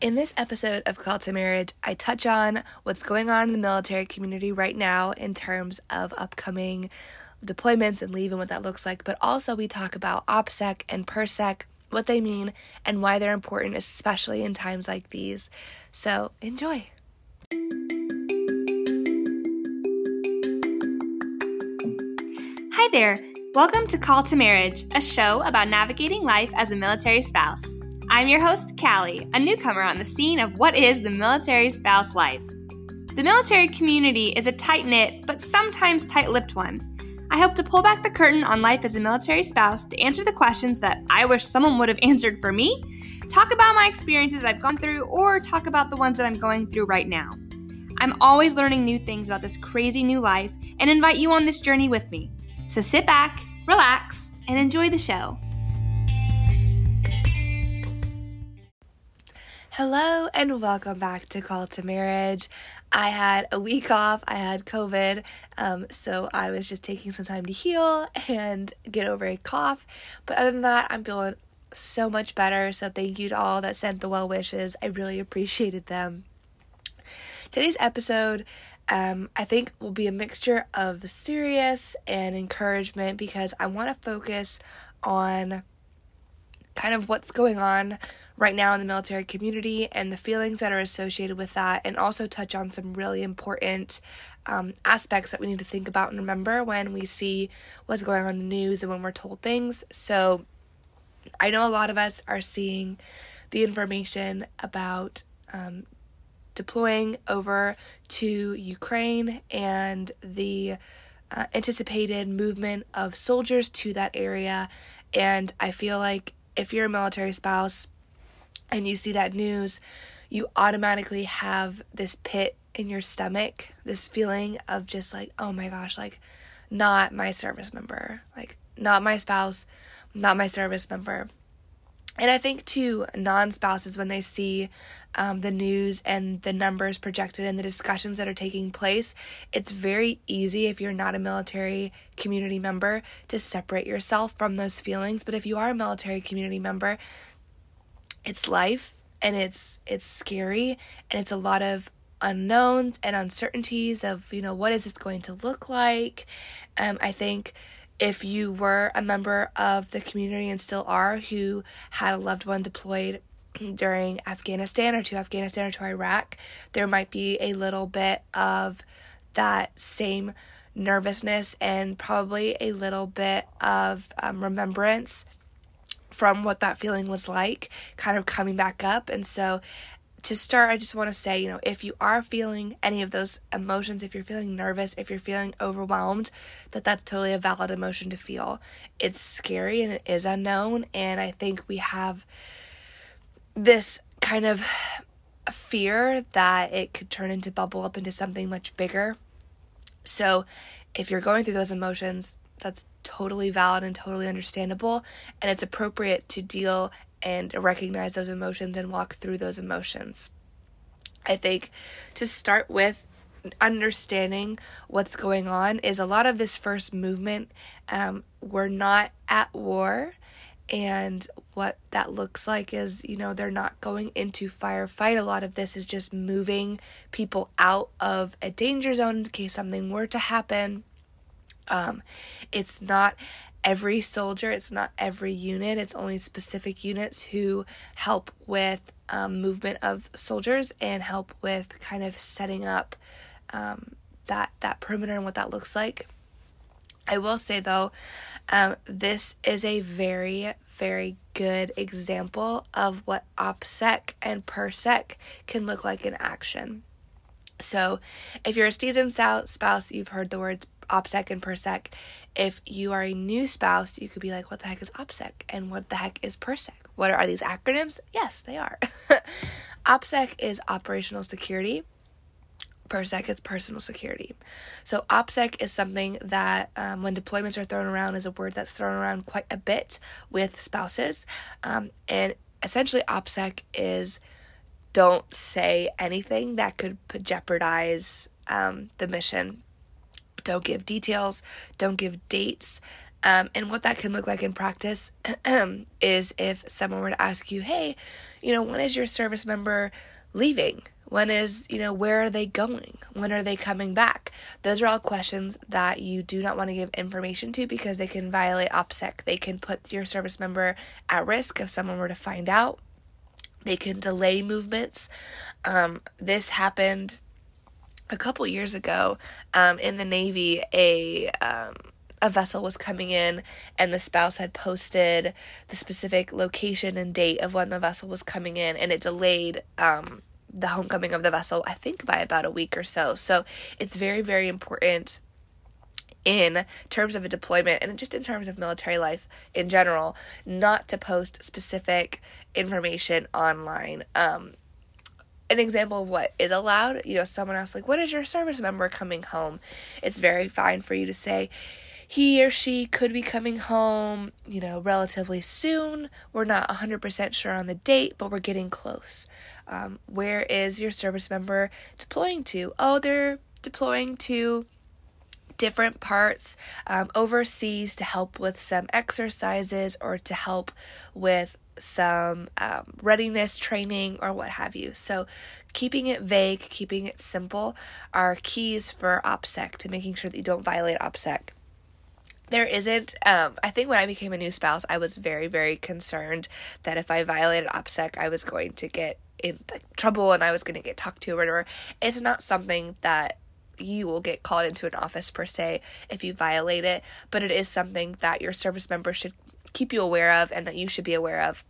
In this episode of Call to Marriage, I touch on what's going on in the military community right now in terms of upcoming deployments and leave and what that looks like, but also we talk about OPSEC and PERSEC, what they mean, and why they're important, especially in times like these. So enjoy. Hi there. Welcome to Call to Marriage, a show about navigating life as a military spouse. I'm your host, Callie, a newcomer on the scene of what is the military spouse life. The military community is a tight knit, but sometimes tight lipped one. I hope to pull back the curtain on life as a military spouse to answer the questions that I wish someone would have answered for me, talk about my experiences I've gone through, or talk about the ones that I'm going through right now. I'm always learning new things about this crazy new life and invite you on this journey with me. So sit back, relax, and enjoy the show. Hello and welcome back to Call to Marriage. I had a week off, I had COVID, um, so I was just taking some time to heal and get over a cough. But other than that, I'm feeling so much better. So thank you to all that sent the well wishes. I really appreciated them. Today's episode, um, I think, will be a mixture of serious and encouragement because I want to focus on kind of what's going on right now in the military community and the feelings that are associated with that, and also touch on some really important um, aspects that we need to think about and remember when we see what's going on in the news and when we're told things. So, I know a lot of us are seeing the information about um, deploying over to Ukraine and the uh, anticipated movement of soldiers to that area. And I feel like if you're a military spouse, and you see that news, you automatically have this pit in your stomach, this feeling of just like, oh my gosh, like not my service member, like not my spouse, not my service member. And I think too, non spouses, when they see um, the news and the numbers projected and the discussions that are taking place, it's very easy if you're not a military community member to separate yourself from those feelings. But if you are a military community member, it's life and it's it's scary and it's a lot of unknowns and uncertainties of you know what is this going to look like? Um, i think if you were a member of the community and still are who had a loved one deployed during afghanistan or to afghanistan or to iraq there might be a little bit of that same nervousness and probably a little bit of um, remembrance from what that feeling was like, kind of coming back up. And so, to start, I just want to say, you know, if you are feeling any of those emotions, if you're feeling nervous, if you're feeling overwhelmed, that that's totally a valid emotion to feel. It's scary and it is unknown. And I think we have this kind of fear that it could turn into bubble up into something much bigger. So, if you're going through those emotions, that's totally valid and totally understandable. And it's appropriate to deal and recognize those emotions and walk through those emotions. I think to start with, understanding what's going on is a lot of this first movement. Um, we're not at war. And what that looks like is, you know, they're not going into firefight. A lot of this is just moving people out of a danger zone in case something were to happen. Um, it's not every soldier, it's not every unit, it's only specific units who help with um, movement of soldiers and help with kind of setting up um, that that perimeter and what that looks like. I will say though, um, this is a very, very good example of what OPSEC and PERSEC can look like in action. So, if you're a seasoned spouse, you've heard the words OPSEC and PERSEC. If you are a new spouse, you could be like, what the heck is OPSEC? And what the heck is PERSEC? What are, are these acronyms? Yes, they are. OPSEC is operational security. PERSEC is personal security. So, OPSEC is something that, um, when deployments are thrown around, is a word that's thrown around quite a bit with spouses. Um, and essentially, OPSEC is don't say anything that could jeopardize um, the mission don't give details, don't give dates. Um, and what that can look like in practice is if someone were to ask you, hey, you know, when is your service member leaving? When is, you know, where are they going? When are they coming back? Those are all questions that you do not want to give information to because they can violate OPSEC. They can put your service member at risk if someone were to find out. They can delay movements. Um, this happened a couple years ago um, in the Navy. A um, a vessel was coming in and the spouse had posted the specific location and date of when the vessel was coming in and it delayed um, the homecoming of the vessel i think by about a week or so so it's very very important in terms of a deployment and just in terms of military life in general not to post specific information online um, an example of what is allowed you know someone asks like what is your service member coming home it's very fine for you to say he or she could be coming home, you know, relatively soon. We're not 100% sure on the date, but we're getting close. Um, where is your service member deploying to? Oh, they're deploying to different parts um, overseas to help with some exercises or to help with some um, readiness training or what have you. So, keeping it vague, keeping it simple are keys for OPSEC to making sure that you don't violate OPSEC there isn't um, i think when i became a new spouse i was very very concerned that if i violated opsec i was going to get in trouble and i was going to get talked to or whatever it's not something that you will get called into an office per se if you violate it but it is something that your service member should keep you aware of and that you should be aware of.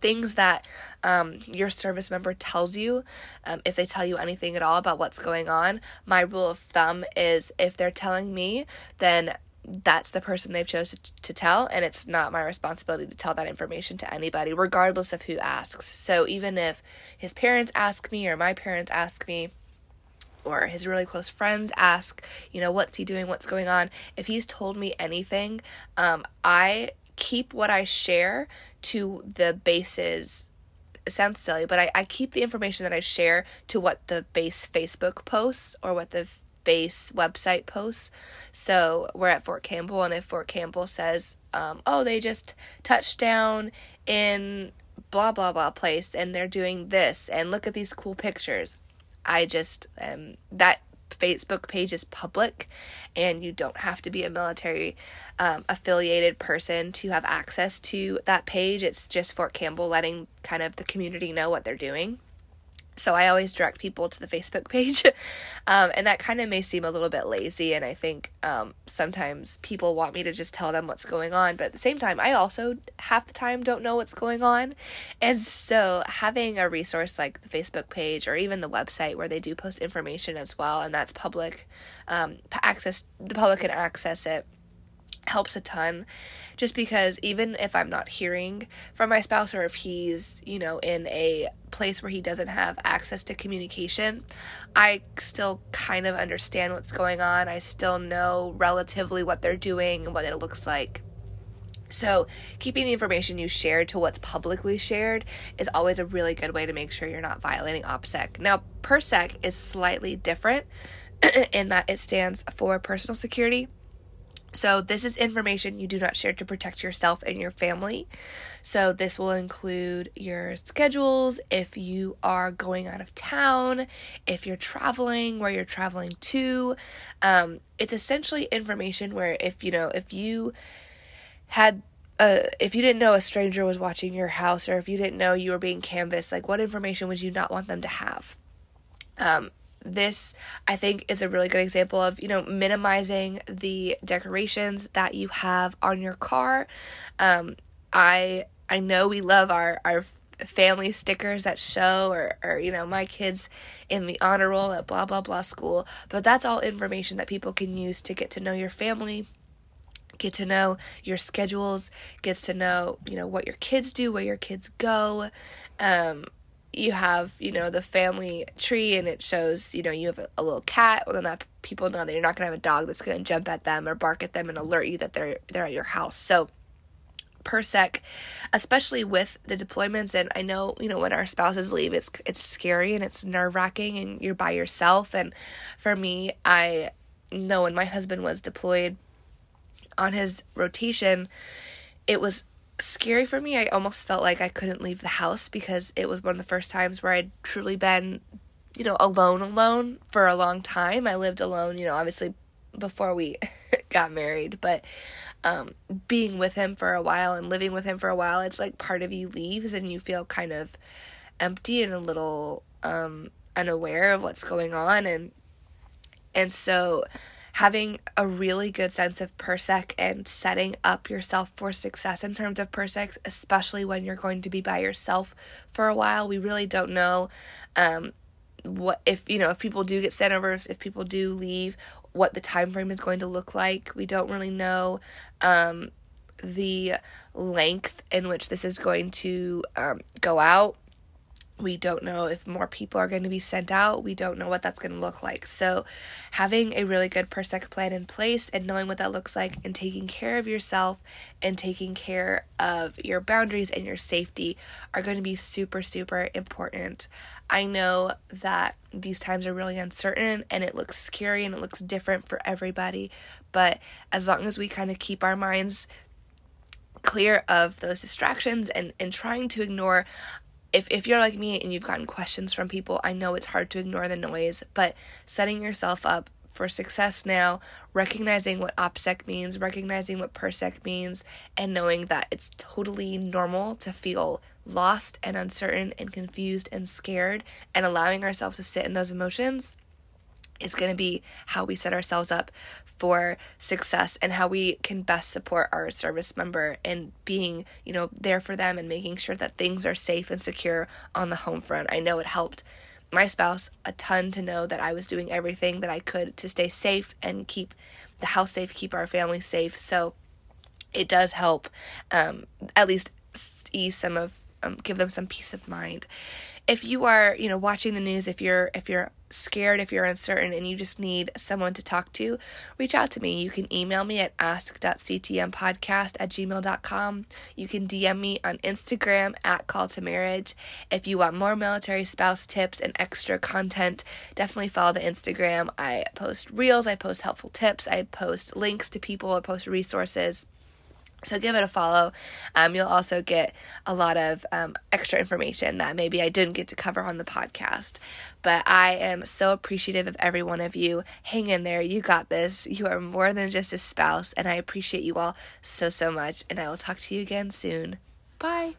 Things that um, your service member tells you, um, if they tell you anything at all about what's going on, my rule of thumb is if they're telling me, then that's the person they've chosen to tell and it's not my responsibility to tell that information to anybody regardless of who asks. So even if his parents ask me or my parents ask me or his really close friends ask you know what's he doing what's going on if he's told me anything um, i keep what i share to the bases it sounds silly but I, I keep the information that i share to what the base facebook posts or what the base website posts. So we're at Fort Campbell, and if Fort Campbell says, um, oh, they just touched down in blah, blah, blah place and they're doing this, and look at these cool pictures, I just, um, that Facebook page is public, and you don't have to be a military um, affiliated person to have access to that page. It's just Fort Campbell letting kind of the community know what they're doing. So I always direct people to the Facebook page. um, and that kind of may seem a little bit lazy. And I think um, sometimes people want me to just tell them what's going on. But at the same time, I also half the time don't know what's going on. And so having a resource like the Facebook page or even the website where they do post information as well, and that's public, um, access, the public can access it helps a ton just because even if I'm not hearing from my spouse or if he's, you know, in a place where he doesn't have access to communication, I still kind of understand what's going on. I still know relatively what they're doing and what it looks like. So, keeping the information you share to what's publicly shared is always a really good way to make sure you're not violating OPSEC. Now, PERSEC is slightly different in that it stands for personal security so, this is information you do not share to protect yourself and your family. So, this will include your schedules, if you are going out of town, if you're traveling, where you're traveling to. Um, it's essentially information where, if you know, if you had uh, if you didn't know a stranger was watching your house or if you didn't know you were being canvassed, like what information would you not want them to have? Um, this i think is a really good example of you know minimizing the decorations that you have on your car. Um, i i know we love our our family stickers that show or or you know my kids in the honor roll at blah blah blah school but that's all information that people can use to get to know your family get to know your schedules gets to know you know what your kids do where your kids go. Um, you have you know the family tree and it shows you know you have a, a little cat well then that people know that you're not going to have a dog that's going to jump at them or bark at them and alert you that they're they're at your house. So persec especially with the deployments and i know you know when our spouses leave it's it's scary and it's nerve-wracking and you're by yourself. And for me i know when my husband was deployed on his rotation, it was scary for me. I almost felt like I couldn't leave the house because it was one of the first times where I'd truly been, you know, alone, alone for a long time. I lived alone, you know, obviously before we got married, but um, being with him for a while and living with him for a while, it's like part of you leaves and you feel kind of empty and a little um, unaware of what's going on and and so having a really good sense of PERSEC and setting up yourself for success in terms of PERSEC, especially when you're going to be by yourself for a while. We really don't know um, what if you know if people do get sent over, if, if people do leave, what the time frame is going to look like. We don't really know um, the length in which this is going to um, go out we don't know if more people are going to be sent out. We don't know what that's going to look like. So, having a really good PERSEC plan in place and knowing what that looks like and taking care of yourself and taking care of your boundaries and your safety are going to be super, super important. I know that these times are really uncertain and it looks scary and it looks different for everybody, but as long as we kind of keep our minds clear of those distractions and, and trying to ignore if, if you're like me and you've gotten questions from people, I know it's hard to ignore the noise, but setting yourself up for success now, recognizing what OPSEC means, recognizing what PERSEC means, and knowing that it's totally normal to feel lost and uncertain and confused and scared, and allowing ourselves to sit in those emotions is going to be how we set ourselves up for success and how we can best support our service member and being, you know, there for them and making sure that things are safe and secure on the home front. I know it helped my spouse a ton to know that I was doing everything that I could to stay safe and keep the house safe, keep our family safe. So it does help um, at least ease some of um, give them some peace of mind. If you are you know watching the news if you're if you're scared if you're uncertain and you just need someone to talk to reach out to me. You can email me at ask.ctmpodcast at gmail.com you can dm me on instagram at call to marriage if you want more military spouse tips and extra content definitely follow the instagram. I post reels i post helpful tips i post links to people i post resources so give it a follow. Um, you'll also get a lot of um, extra information that maybe I didn't get to cover on the podcast. But I am so appreciative of every one of you. Hang in there. You got this. You are more than just a spouse. And I appreciate you all so, so much. And I will talk to you again soon. Bye.